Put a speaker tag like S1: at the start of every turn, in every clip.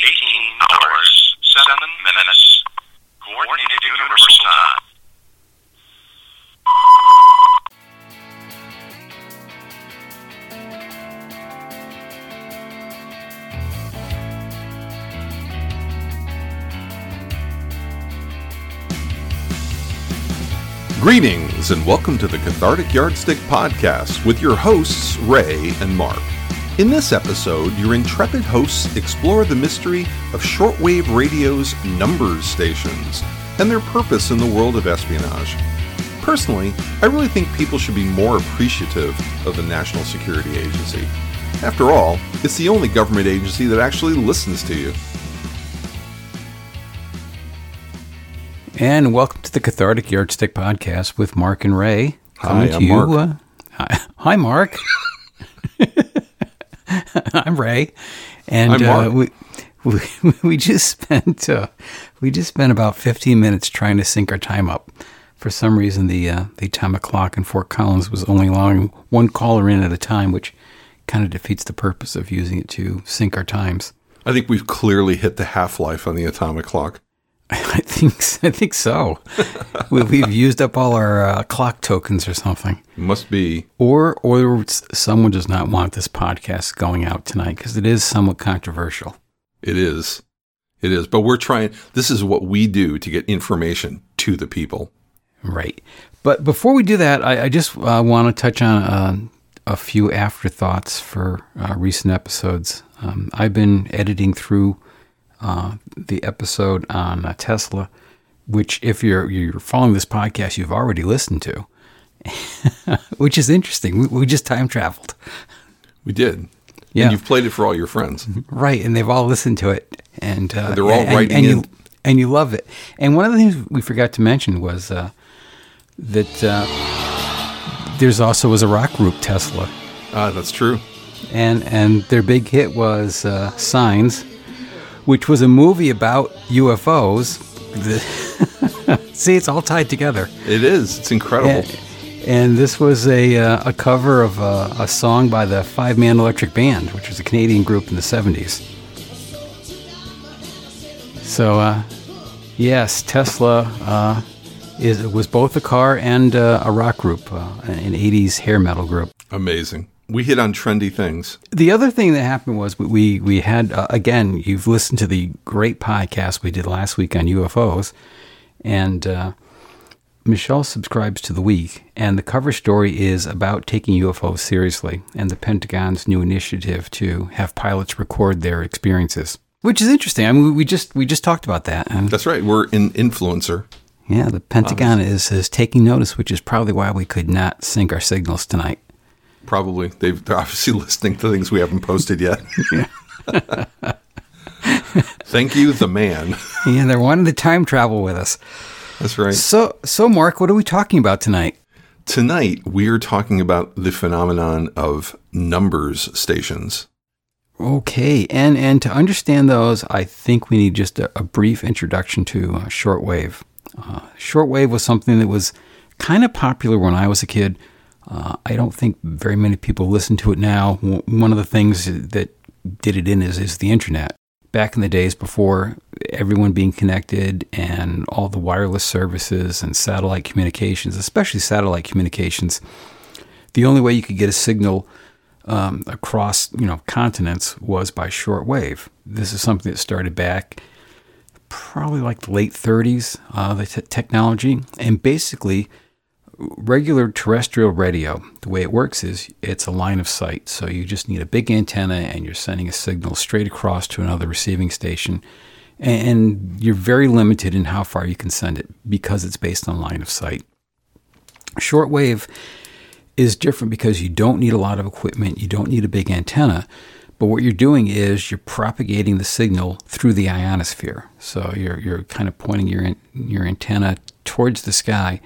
S1: Atone, 18 hours, 7 minutes. Coordinated Universal Time.
S2: Greetings and welcome to the Cathartic Yardstick Podcast with your hosts, Ray and Mark. In this episode, your intrepid hosts explore the mystery of shortwave radio's numbers stations and their purpose in the world of espionage. Personally, I really think people should be more appreciative of the National Security Agency. After all, it's the only government agency that actually listens to you.
S3: And welcome to the Cathartic Yardstick Podcast with Mark and Ray.
S2: Hi,
S3: to
S2: I'm
S3: you.
S2: Mark.
S3: Uh, hi, hi, Mark. I'm Ray, and
S2: I'm
S3: Uh, we, we we just spent uh, we just spent about 15 minutes trying to sync our time up. For some reason, the uh, the atomic clock in Fort Collins was only allowing one caller in at a time, which kind of defeats the purpose of using it to sync our times.
S2: I think we've clearly hit the half life on the atomic clock.
S3: I think I think so. we, we've used up all our uh, clock tokens or something.
S2: Must be
S3: Or or someone does not want this podcast going out tonight because it is somewhat controversial.
S2: It is. It is. But we're trying, this is what we do to get information to the people.
S3: Right. But before we do that, I, I just uh, want to touch on uh, a few afterthoughts for uh, recent episodes. Um, I've been editing through uh, the episode on uh, Tesla, which, if you're you're following this podcast, you've already listened to, which is interesting. We, we just time traveled.
S2: We did.
S3: Yeah.
S2: And you've played it for all your friends.
S3: Right, and they've all listened to it, and uh,
S2: They're all
S3: and,
S2: writing
S3: and
S2: in.
S3: you and you love it. And one of the things we forgot to mention was uh, that uh, there's also was a rock group Tesla,
S2: Ah, that's true.
S3: and and their big hit was uh, Signs, which was a movie about UFOs. See, it's all tied together.
S2: It is. It's incredible.
S3: And, and this was a, uh, a cover of a, a song by the Five Man Electric Band, which was a Canadian group in the 70s. So, uh, yes, Tesla uh, is, was both a car and uh, a rock group, uh, an 80s hair metal group.
S2: Amazing. We hit on trendy things.
S3: The other thing that happened was we, we, we had, uh, again, you've listened to the great podcast we did last week on UFOs, and uh, Michelle subscribes to The Week, and the cover story is about taking UFOs seriously and the Pentagon's new initiative to have pilots record their experiences. Which is interesting. I mean, we- we just we just talked about that, and
S2: That's right. We're an influencer.
S3: yeah, the Pentagon is is taking notice, which is probably why we could not sync our signals tonight.
S2: Probably. They've, they're obviously listening to things we haven't posted yet. Thank you, the man.
S3: Yeah, they're wanting to time travel with us.
S2: That's right.
S3: So, so Mark, what are we talking about tonight?
S2: Tonight, we are talking about the phenomenon of numbers stations.
S3: Okay, and and to understand those, I think we need just a, a brief introduction to uh, shortwave. Uh, shortwave was something that was kind of popular when I was a kid. Uh, I don't think very many people listen to it now. One of the things that did it in is is the internet. Back in the days before everyone being connected and all the wireless services and satellite communications, especially satellite communications, the only way you could get a signal um, across you know continents was by shortwave. This is something that started back probably like the late 30s, uh, the t- technology, and basically regular terrestrial radio. The way it works is it's a line of sight, so you just need a big antenna and you're sending a signal straight across to another receiving station. And you're very limited in how far you can send it because it's based on line of sight. Shortwave is different because you don't need a lot of equipment, you don't need a big antenna. But what you're doing is you're propagating the signal through the ionosphere. So you're, you're kind of pointing your, your antenna towards the sky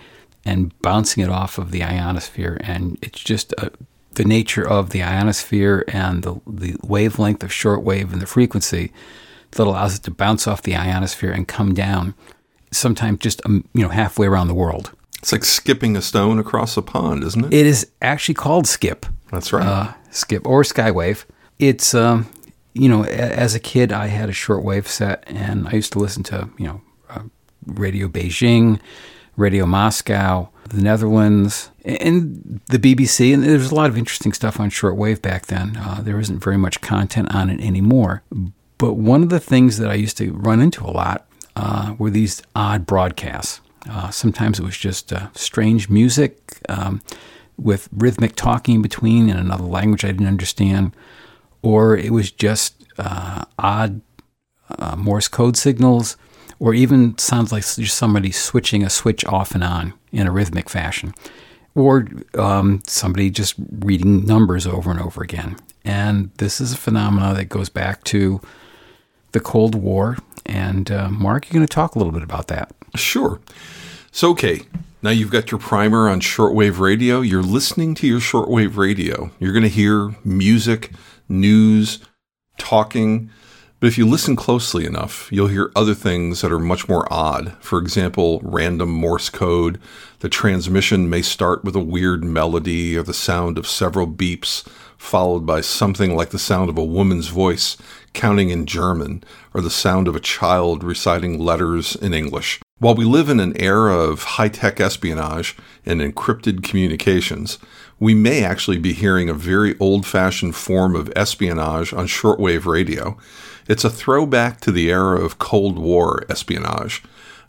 S3: and bouncing it off of the ionosphere. And it's just uh the nature of the ionosphere and the, the wavelength of shortwave and the frequency that allows it to bounce off the ionosphere and come down sometimes just um, you know halfway around the world.
S2: It's like skipping a stone across a pond, isn't it?
S3: It is actually called skip.
S2: That's right.
S3: uh, skip or skywave. It's um, you know, as a kid, I had a shortwave set, and I used to listen to, you know, uh, Radio Beijing, Radio Moscow, the Netherlands, and the BBC. And there was a lot of interesting stuff on shortwave back then. Uh, there isn't very much content on it anymore. But one of the things that I used to run into a lot uh, were these odd broadcasts. Uh, sometimes it was just uh, strange music um, with rhythmic talking between in another language I didn't understand, or it was just uh, odd uh, Morse code signals, or even sounds like somebody switching a switch off and on in a rhythmic fashion, or um, somebody just reading numbers over and over again. And this is a phenomenon that goes back to the Cold War. And uh, Mark, you're going to talk a little bit about that.
S2: Sure. So, okay, now you've got your primer on shortwave radio. You're listening to your shortwave radio. You're going to hear music, news, talking. But if you listen closely enough, you'll hear other things that are much more odd. For example, random Morse code. The transmission may start with a weird melody or the sound of several beeps, followed by something like the sound of a woman's voice counting in German or the sound of a child reciting letters in English. While we live in an era of high tech espionage and encrypted communications, we may actually be hearing a very old fashioned form of espionage on shortwave radio. It's a throwback to the era of Cold War espionage.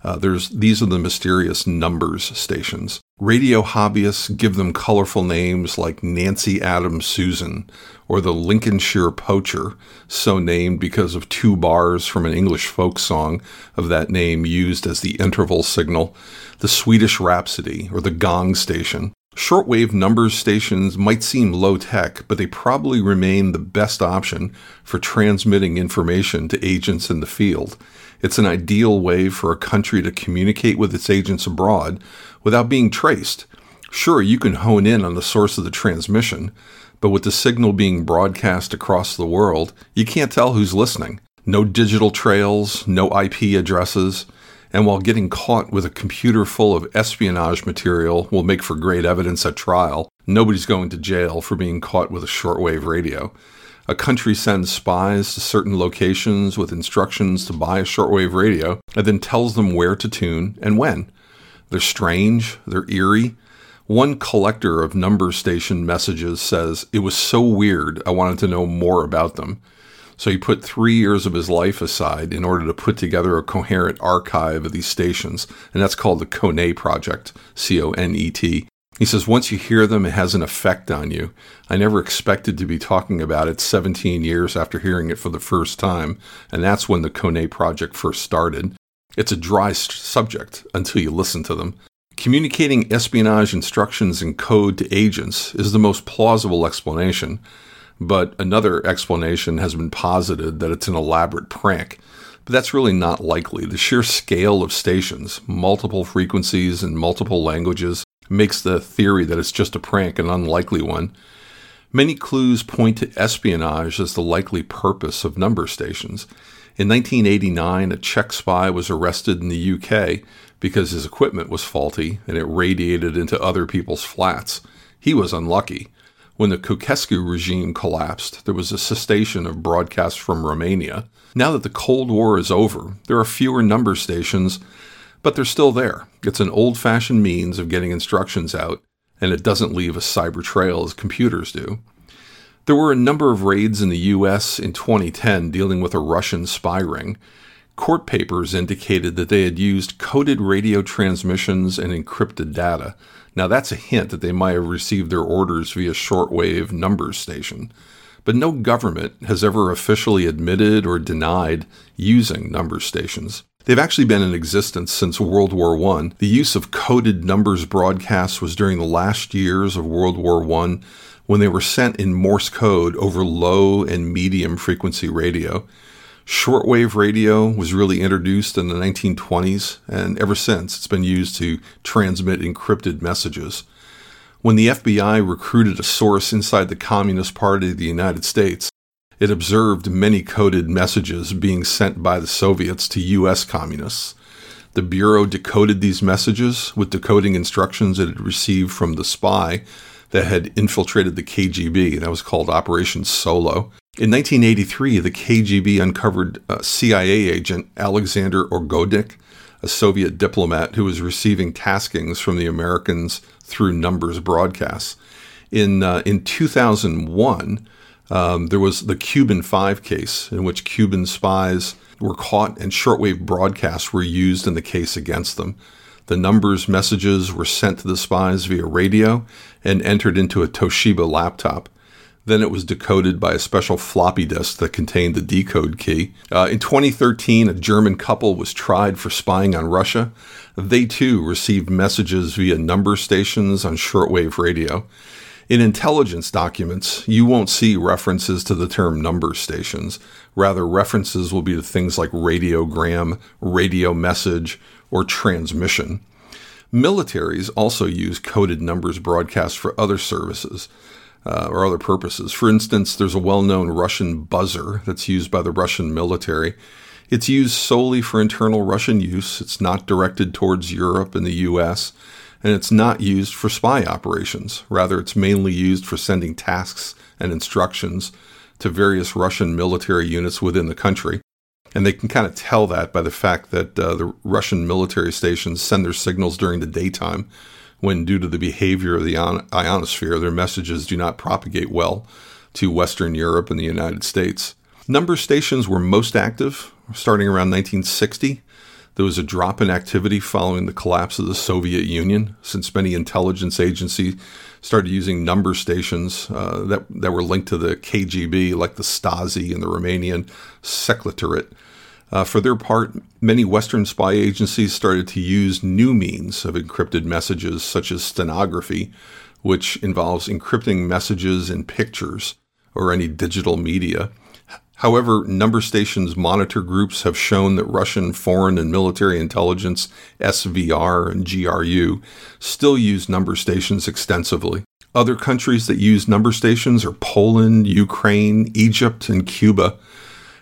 S2: Uh, there's these are the mysterious numbers stations. Radio hobbyists give them colorful names like Nancy Adams Susan or the Lincolnshire Poacher, so named because of two bars from an English folk song of that name used as the interval signal, the Swedish Rhapsody, or the Gong Station. Shortwave numbers stations might seem low tech, but they probably remain the best option for transmitting information to agents in the field. It's an ideal way for a country to communicate with its agents abroad without being traced. Sure, you can hone in on the source of the transmission, but with the signal being broadcast across the world, you can't tell who's listening. No digital trails, no IP addresses, and while getting caught with a computer full of espionage material will make for great evidence at trial, nobody's going to jail for being caught with a shortwave radio. A country sends spies to certain locations with instructions to buy a shortwave radio and then tells them where to tune and when. They're strange, they're eerie, one collector of number station messages says, It was so weird, I wanted to know more about them. So he put three years of his life aside in order to put together a coherent archive of these stations, and that's called the Conet Project, C O N E T. He says, Once you hear them, it has an effect on you. I never expected to be talking about it 17 years after hearing it for the first time, and that's when the Conet Project first started. It's a dry subject until you listen to them. Communicating espionage instructions in code to agents is the most plausible explanation, but another explanation has been posited that it's an elaborate prank. But that's really not likely. The sheer scale of stations, multiple frequencies in multiple languages, makes the theory that it's just a prank an unlikely one. Many clues point to espionage as the likely purpose of number stations. In 1989, a Czech spy was arrested in the UK because his equipment was faulty and it radiated into other people's flats. He was unlucky. When the Ceausescu regime collapsed, there was a cessation of broadcasts from Romania. Now that the Cold War is over, there are fewer number stations, but they're still there. It's an old fashioned means of getting instructions out, and it doesn't leave a cyber trail as computers do. There were a number of raids in the US in 2010 dealing with a Russian spy ring. Court papers indicated that they had used coded radio transmissions and encrypted data. Now, that's a hint that they might have received their orders via shortwave numbers station. But no government has ever officially admitted or denied using number stations. They've actually been in existence since World War I. The use of coded numbers broadcasts was during the last years of World War I when they were sent in Morse code over low and medium frequency radio. Shortwave radio was really introduced in the 1920s, and ever since it's been used to transmit encrypted messages. When the FBI recruited a source inside the Communist Party of the United States, it observed many coded messages being sent by the Soviets to U.S. communists. The Bureau decoded these messages with decoding instructions it had received from the spy that had infiltrated the KGB. That was called Operation Solo. In 1983, the KGB uncovered uh, CIA agent Alexander Ogorodnik, a Soviet diplomat who was receiving taskings from the Americans through numbers broadcasts. In, uh, in 2001, um, there was the Cuban Five case, in which Cuban spies were caught and shortwave broadcasts were used in the case against them. The numbers messages were sent to the spies via radio and entered into a Toshiba laptop. Then it was decoded by a special floppy disk that contained the decode key. Uh, in 2013, a German couple was tried for spying on Russia. They too received messages via number stations on shortwave radio. In intelligence documents, you won't see references to the term number stations. Rather, references will be to things like radiogram, radio message, or transmission. Militaries also use coded numbers broadcast for other services uh, or other purposes. For instance, there's a well known Russian buzzer that's used by the Russian military. It's used solely for internal Russian use, it's not directed towards Europe and the US, and it's not used for spy operations. Rather, it's mainly used for sending tasks and instructions to various Russian military units within the country. And they can kind of tell that by the fact that uh, the Russian military stations send their signals during the daytime, when, due to the behavior of the ionosphere, their messages do not propagate well to Western Europe and the United States. Number stations were most active starting around 1960. There was a drop in activity following the collapse of the Soviet Union, since many intelligence agencies started using number stations uh, that, that were linked to the KGB, like the Stasi and the Romanian Secretariat. Uh, for their part, many Western spy agencies started to use new means of encrypted messages, such as stenography, which involves encrypting messages and pictures or any digital media. However, number stations monitor groups have shown that Russian foreign and military intelligence, SVR and GRU, still use number stations extensively. Other countries that use number stations are Poland, Ukraine, Egypt, and Cuba.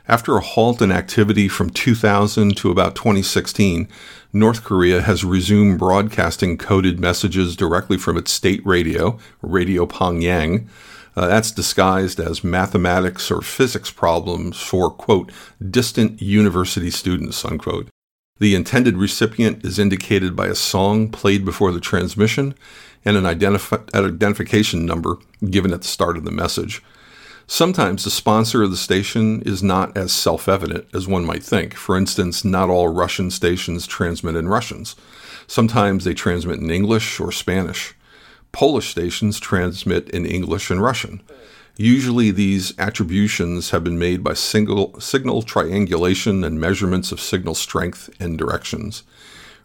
S2: After a halt in activity from 2000 to about 2016, North Korea has resumed broadcasting coded messages directly from its state radio, Radio Pyongyang. Uh, that's disguised as mathematics or physics problems for, quote, distant university students, unquote. The intended recipient is indicated by a song played before the transmission and an identif- identification number given at the start of the message. Sometimes the sponsor of the station is not as self evident as one might think. For instance, not all Russian stations transmit in Russians. Sometimes they transmit in English or Spanish. Polish stations transmit in English and Russian. Usually, these attributions have been made by single, signal triangulation and measurements of signal strength and directions.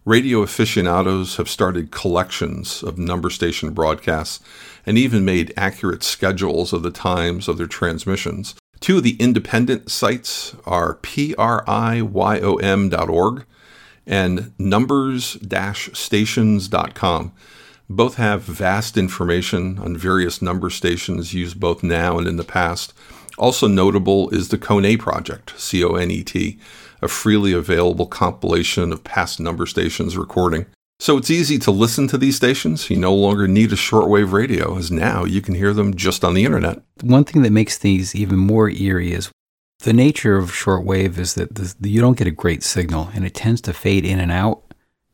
S2: Radio aficionados have started collections of number station broadcasts and even made accurate schedules of the times of their transmissions. Two of the independent sites are priyom.org and numbers-stations.com. Both have vast information on various number stations used both now and in the past. Also notable is the CONET project, C O N E T, a freely available compilation of past number stations recording. So it's easy to listen to these stations. You no longer need a shortwave radio, as now you can hear them just on the internet.
S3: One thing that makes these even more eerie is the nature of shortwave is that you don't get a great signal and it tends to fade in and out.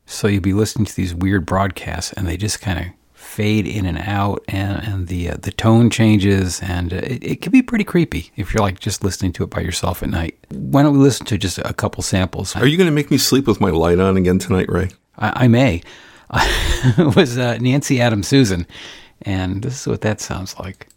S3: So you'll be listening to these weird broadcasts and they just kind of fade in and out and, and the uh, the tone changes and uh, it, it can be pretty creepy if you're like just listening to it by yourself at night. Why don't we listen to just a couple samples?
S2: Are you going to make me sleep with my light on again tonight, Ray?
S3: I, I may. it was uh, Nancy Adams Susan, and this is what that sounds like.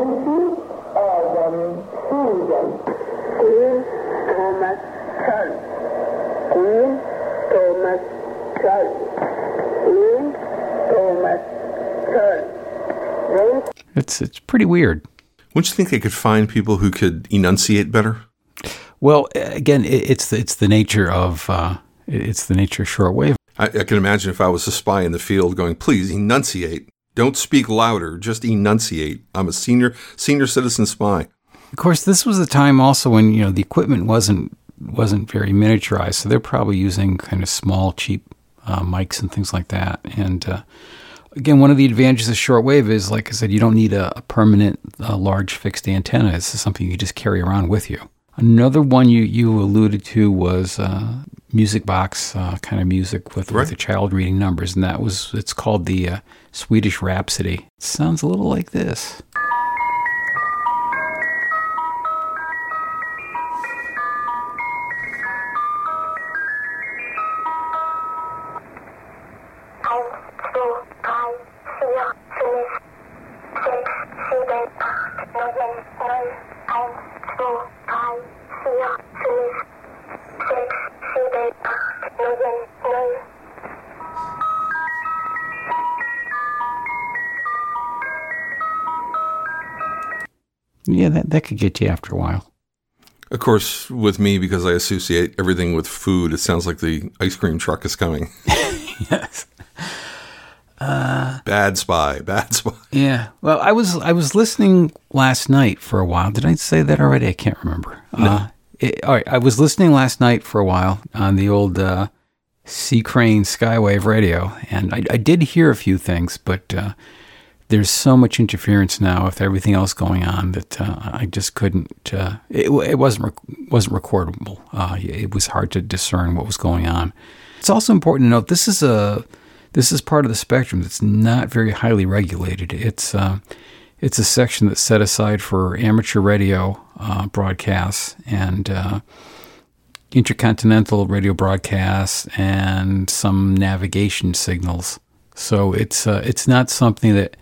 S4: Adam Susan. Ian Thomas Church. Ian Thomas Church. Ian Thomas Church.
S3: It's it's pretty weird.
S2: Wouldn't you think they could find people who could enunciate better?
S3: Well, again, it's the, it's the nature of uh, it's the nature of shortwave.
S2: I, I can imagine if I was a spy in the field going, please enunciate. Don't speak louder, just enunciate. I'm a senior senior citizen spy.
S3: Of course, this was a time also when you know the equipment wasn't wasn't very miniaturized, so they're probably using kind of small, cheap uh, mics and things like that. And uh, again, one of the advantages of shortwave is, like I said, you don't need a, a permanent, uh, large fixed antenna. This is something you just carry around with you. Another one you, you alluded to was uh, music box uh, kind of music with,
S2: Right.
S3: with a child reading numbers, and that was it's called the uh, Swedish Rhapsody. It sounds a little like this. Yeah, that, that could get you after a while.
S2: Of course, with me, because I associate everything with food, it sounds like the ice cream truck is coming.
S3: yes.
S2: bad spy, bad spy.
S3: Yeah. Well, I was I was listening last night for a while. Did I say that already? I can't remember. Uh, it, all right. I was listening last night for a while on the old uh, C. Crane Skywave radio, and I, I did hear a few things, but uh, there's so much interference now with everything else going on that uh, I just couldn't. Uh, it, it wasn't rec- wasn't recordable. Uh, it was hard to discern what was going on. It's also important to note this is a this is part of the spectrum that's not very highly regulated. It's uh, it's a section that's set aside for amateur radio uh, broadcasts and uh, intercontinental radio broadcasts and some navigation signals. So it's uh, it's not something that.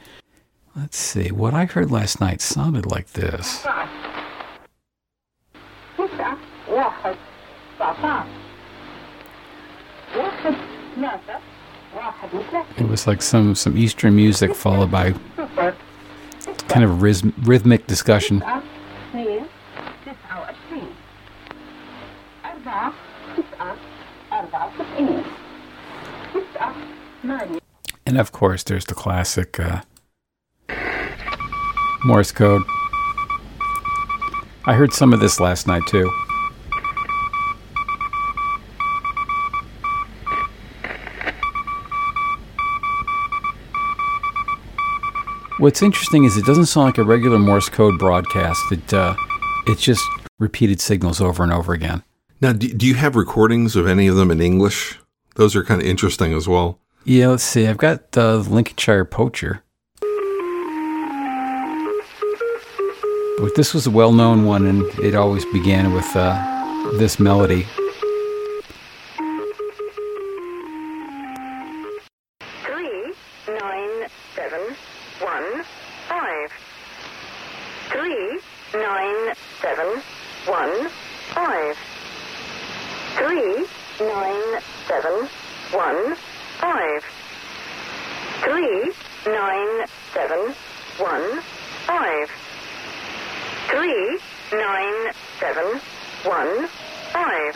S3: Let's see. What I heard last night sounded like this. It was like some, some Eastern music followed by kind of rhythm, rhythmic discussion. And of course, there's the classic uh, Morse code. I heard some of this last night too. What's interesting is it doesn't sound like a regular Morse code broadcast. It uh, it's just repeated signals over and over again.
S2: Now, do, do you have recordings of any of them in English? Those are kind of interesting as well.
S3: Yeah, let's see. I've got uh, the Lincolnshire Poacher. But this was a well known one, and it always began with uh, this melody.
S5: three nine seven one five three nine seven one five three nine seven one five three nine seven one five three nine seven one five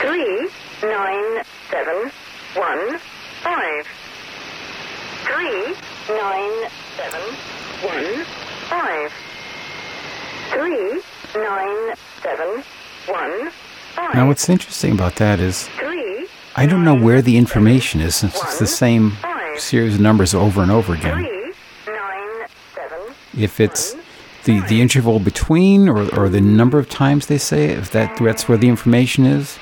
S5: three nine seven one five. Three nine seven one five. Three nine seven one five.
S3: Now, what's interesting about that is
S5: three
S3: I don't know where the information is. Since it's the same series of numbers over and over again.
S5: three nine seven
S3: If it's the, the interval between or, or the number of times they say it, if that, that's where the information is.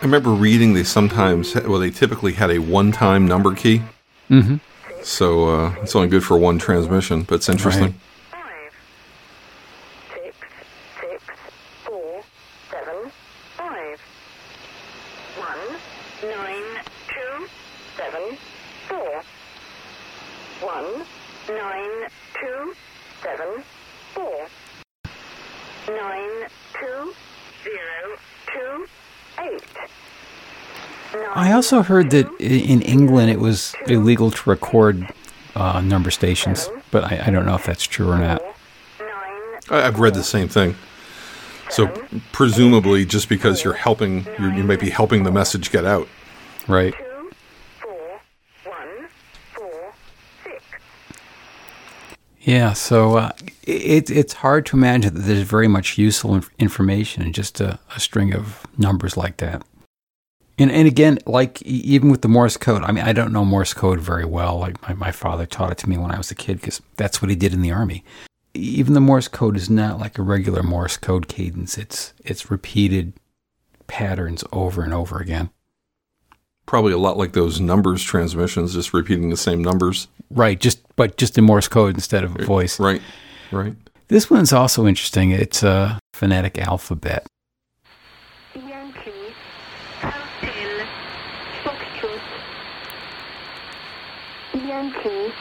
S2: I remember reading they sometimes, well, they typically had a one time number key.
S3: Mm-hmm.
S2: So uh, it's only good for one transmission, but it's interesting.
S5: Right. Nine, two, zero, two,
S3: I also heard that in England it was illegal to record uh, number stations, but I, I don't know if that's true or not.
S2: I've read the same thing. So presumably, just because you're helping, you're, you might be helping the message get out.
S3: Right.
S5: two, four, one, four, six.
S3: Yeah, so uh, it, it's hard to imagine that there's very much useful inf- information in just a, a string of numbers like that. And, and again, like even with the Morse code, I mean, I don't know Morse code very well. Like my, my father taught it to me when I was a kid because that's what he did in the army. Even the Morse code is not like a regular Morse code cadence. It's it's repeated patterns over and over again.
S2: Probably a lot like those numbers transmissions, just repeating the same numbers.
S3: Right, just but just in Morse code instead of a voice.
S2: Right, right.
S3: This one's also interesting. It's a phonetic alphabet.
S5: Yankee, Hotel, Foxtrot. Yankee,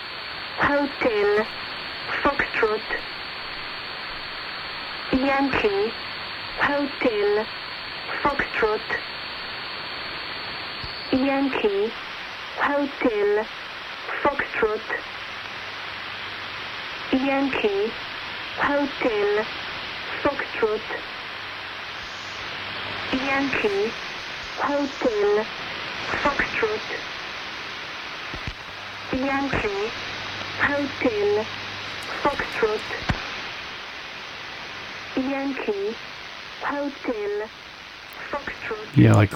S5: Hotel, Foxtrot. Yankee, Hotel, Foxtrot. Yankee, Hotel, Foxtrot. Yankee, Hotel, Foxtrot. Yankee, Hotel, Foxtrot. Yankee, Hotel, Foxtrot. Yankee, Hotel, Foxtrot.
S3: Yeah, like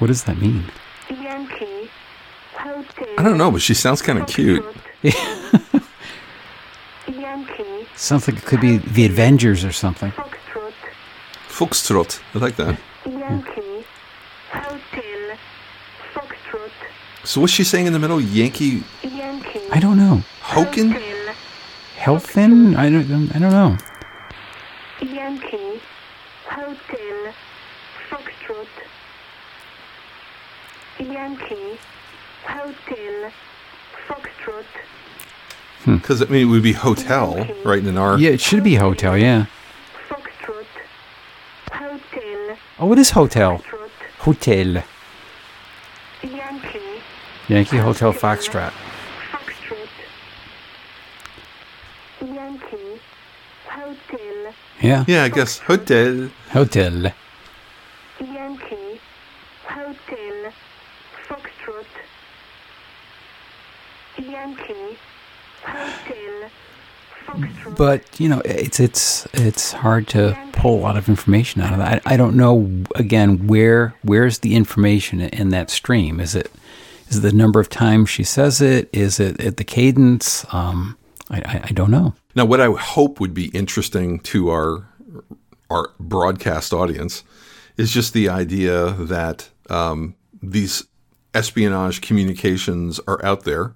S3: what does that mean?
S5: Yankee, Hotel.
S2: I don't know, but she sounds kind of cute.
S5: Foxtrot. Yankee,
S3: Something that could be the Avengers or something.
S5: Foxtrot.
S2: Foxtrot. I like that.
S5: Yankee, Hotel, Foxtrot.
S2: So what's she saying in the middle? Yankee
S5: Yankee.
S3: I don't know.
S2: Hoken?
S5: Hotel,
S3: Helfin? I don't. I don't know.
S5: Yankee, Hotel, Foxtrot. Yankee, Hotel, Foxtrot. Hmm.
S2: Because I mean, it would be hotel, right? In our
S3: Yeah, it should be hotel. Yeah.
S5: Foxtrot. Hotel,
S3: Oh, it is hotel.
S5: Foxtrot.
S3: Hotel.
S5: Yankee,
S3: Yankee Hotel Foxtrot.
S5: Foxtrot. Yankee, Hotel,
S3: Yeah.
S2: yeah, I guess hotel.
S3: Hotel.
S5: Yankee, Hotel, Foxtrot. Yankee, Hotel, Foxtrot.
S3: But you know, it's it's it's hard to pull a lot of information out of that. I, I don't know. Again, where where's the information in that stream? Is it is it the number of times she says it? Is it at the cadence? Um, I, I, I don't know.
S2: Now, what I hope would be interesting to our our broadcast audience is just the idea that um, these espionage communications are out there.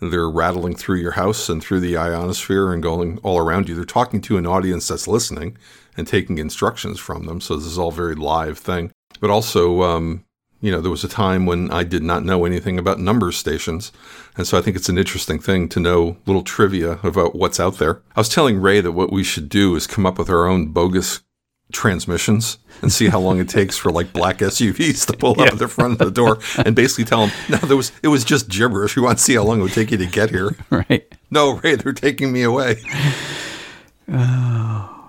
S2: They're rattling through your house and through the ionosphere and going all around you. They're talking to an audience that's listening and taking instructions from them. So this is all very live thing. But also, um, you know, there was a time when I did not know anything about number stations. And so I think it's an interesting thing to know little trivia about what's out there. I was telling Ray that what we should do is come up with our own bogus transmissions and see how long it takes for like black SUVs to pull up at the front of the door and basically tell them, no, there was, it was just gibberish. We want to see how long it would take you to get here.
S3: Right.
S2: No, Ray, they're taking me away. Oh.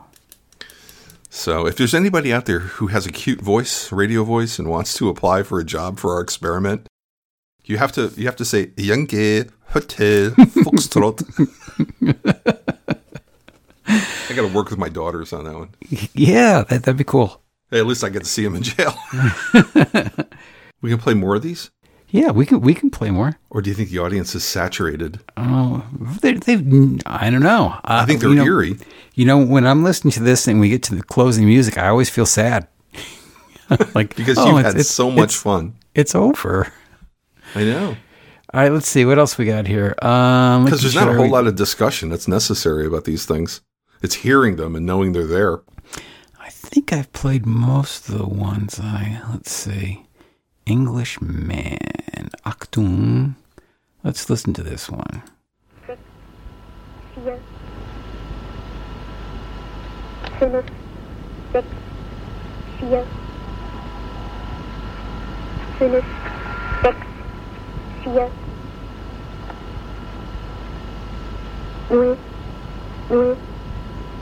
S2: So, if there's anybody out there who has a cute voice, radio voice, and wants to apply for a job for our experiment, you have to you have to say Yankee Hotel Foxtrot. I got to work with my daughters on that one.
S3: Yeah, that, that'd be cool.
S2: Hey, at least I get to see them in jail. we can play more of these,
S3: Yeah, we can we can play more.
S2: or do you think the audience is saturated?
S3: Oh, they, they've I don't know. Uh,
S2: I think they're
S3: you know,
S2: eerie.
S3: You know, when I'm listening to this and we get to the closing music, I always feel sad. like
S2: Because
S3: oh,
S2: you've
S3: it's-
S2: had
S3: it's-
S2: so much
S3: it's-
S2: fun.
S3: It's over.
S2: I know.
S3: All right, let's see what else we got here. Um,
S2: Because there's not a whole
S3: we-
S2: lot of discussion that's necessary about these things. It's hearing them and knowing they're there.
S3: I think I've played most of the ones. I let's see, Englishman, Achtung. Let's listen to this one.
S5: vier, fünf, sechs, vier, fünf, sechs, vier, null, null,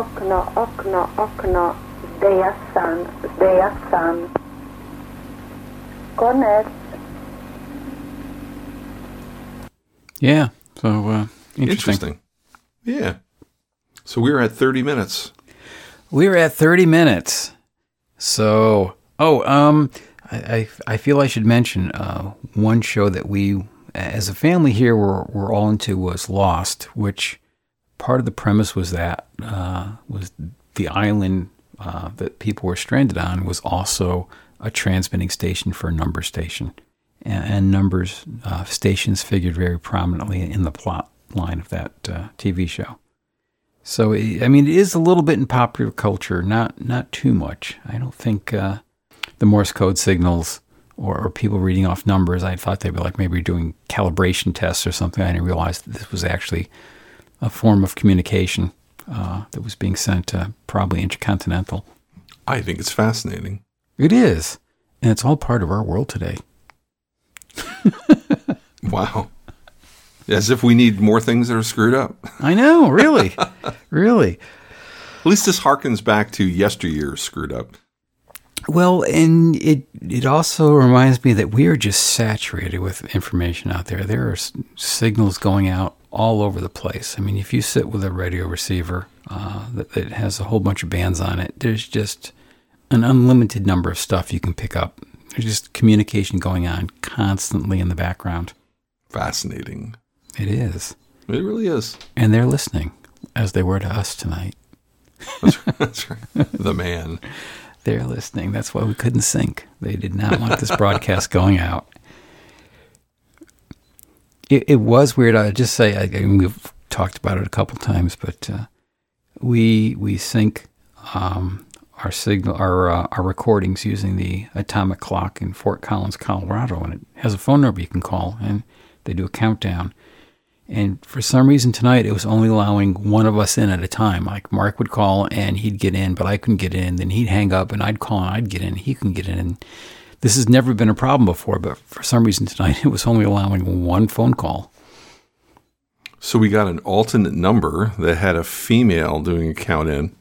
S4: Okno, okno, okno, diaphan, diaphan. Okno, okno, okno, diaphan, diaphan.
S3: Yeah. So uh, interesting.
S2: Interesting. Yeah. So we're at 30 minutes.
S3: We're at 30 minutes. So, oh, um, I, I, I feel I should mention uh, one show that we, as a family here, were, were all into was Lost, which part of the premise was that uh, was the island uh, that people were stranded on was also a transmitting station for a number station. And, and numbers uh, stations figured very prominently in the plot line of that uh, TV show. So I mean, it is a little bit in popular culture, not not too much. I don't think uh, the Morse code signals or, or people reading off numbers. I thought they'd be like maybe doing calibration tests or something. I didn't realize this was actually a form of communication uh, that was being sent uh, probably intercontinental.
S2: I think it's fascinating.
S3: It is, and it's all part of our world today.
S2: Wow. As if we need more things that are screwed up.
S3: I know, really, really.
S2: At least this harkens back to yesteryear screwed up.
S3: Well, and it it also reminds me that we are just saturated with information out there. There are s- signals going out all over the place. I mean, if you sit with a radio receiver uh, that, that has a whole bunch of bands on it, there's just an unlimited number of stuff you can pick up. There's just communication going on constantly in the background.
S2: Fascinating.
S3: It is,
S2: It really is.
S3: and they're listening as they were to us tonight.
S2: That's, that's right. The man.
S3: They're listening. That's why we couldn't sync. They did not want this broadcast going out. It, it was weird. I just say I, I mean, we've talked about it a couple times, but uh, we we sync um, our signal our uh, our recordings using the atomic clock in Fort Collins, Colorado, and it has a phone number you can call, and they do a countdown. And for some reason tonight, it was only allowing one of us in at a time. Like Mark would call and he'd get in, but I couldn't get in. Then he'd hang up and I'd call and I'd get in. He couldn't get in. And this has never been a problem before, but for some reason tonight, it was only allowing one phone call.
S2: So we got an alternate number that had a female doing a count in.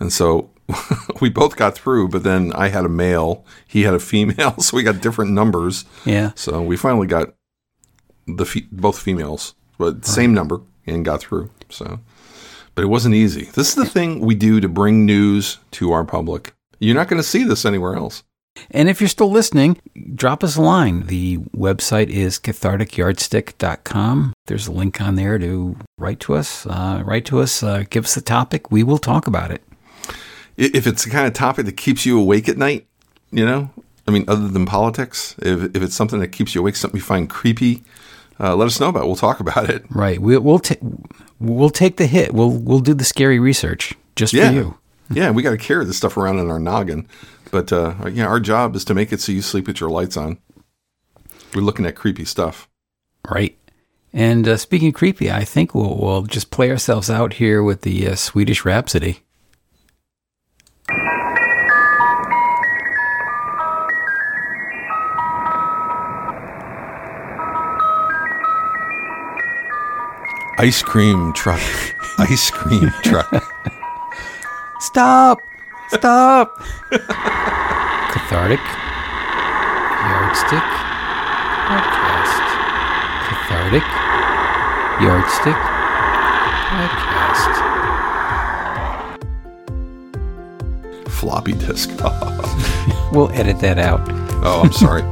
S2: And so we both got through, but then I had a male, he had a female, so we got different numbers.
S3: Yeah.
S2: So we finally got the fe- both females, but same number and got through. So, but it wasn't easy. This is the thing we do to bring news to our public. You're not going to see this anywhere else.
S3: And if you're still listening, drop us a line. The website is catharticyardstick.com. There's a link on there to write to us. Uh, write to us, uh, give us the topic. We will talk about it.
S2: If it's the kind of topic that keeps you awake at night, you know, I mean, other than politics, if, if it's something that keeps you awake, something you find creepy, uh, let us know about. it. We'll talk about it.
S3: Right. We, we'll ta- we'll take the hit. We'll we'll do the scary research just
S2: Yeah.
S3: for you.
S2: Yeah, we got to carry this stuff around in our noggin. But uh, yeah, our job is to make it so you sleep with your lights on. We're looking at creepy stuff.
S3: Right. And uh, speaking of creepy, I think we'll, we'll just play ourselves out here with the uh, Swedish Rhapsody.
S2: Ice cream truck. Ice cream truck.
S3: Stop! Stop! Cathartic Yardstick Podcast. Cathartic Yardstick Podcast.
S2: Floppy disk.
S3: We'll edit that out.
S2: oh, I'm sorry.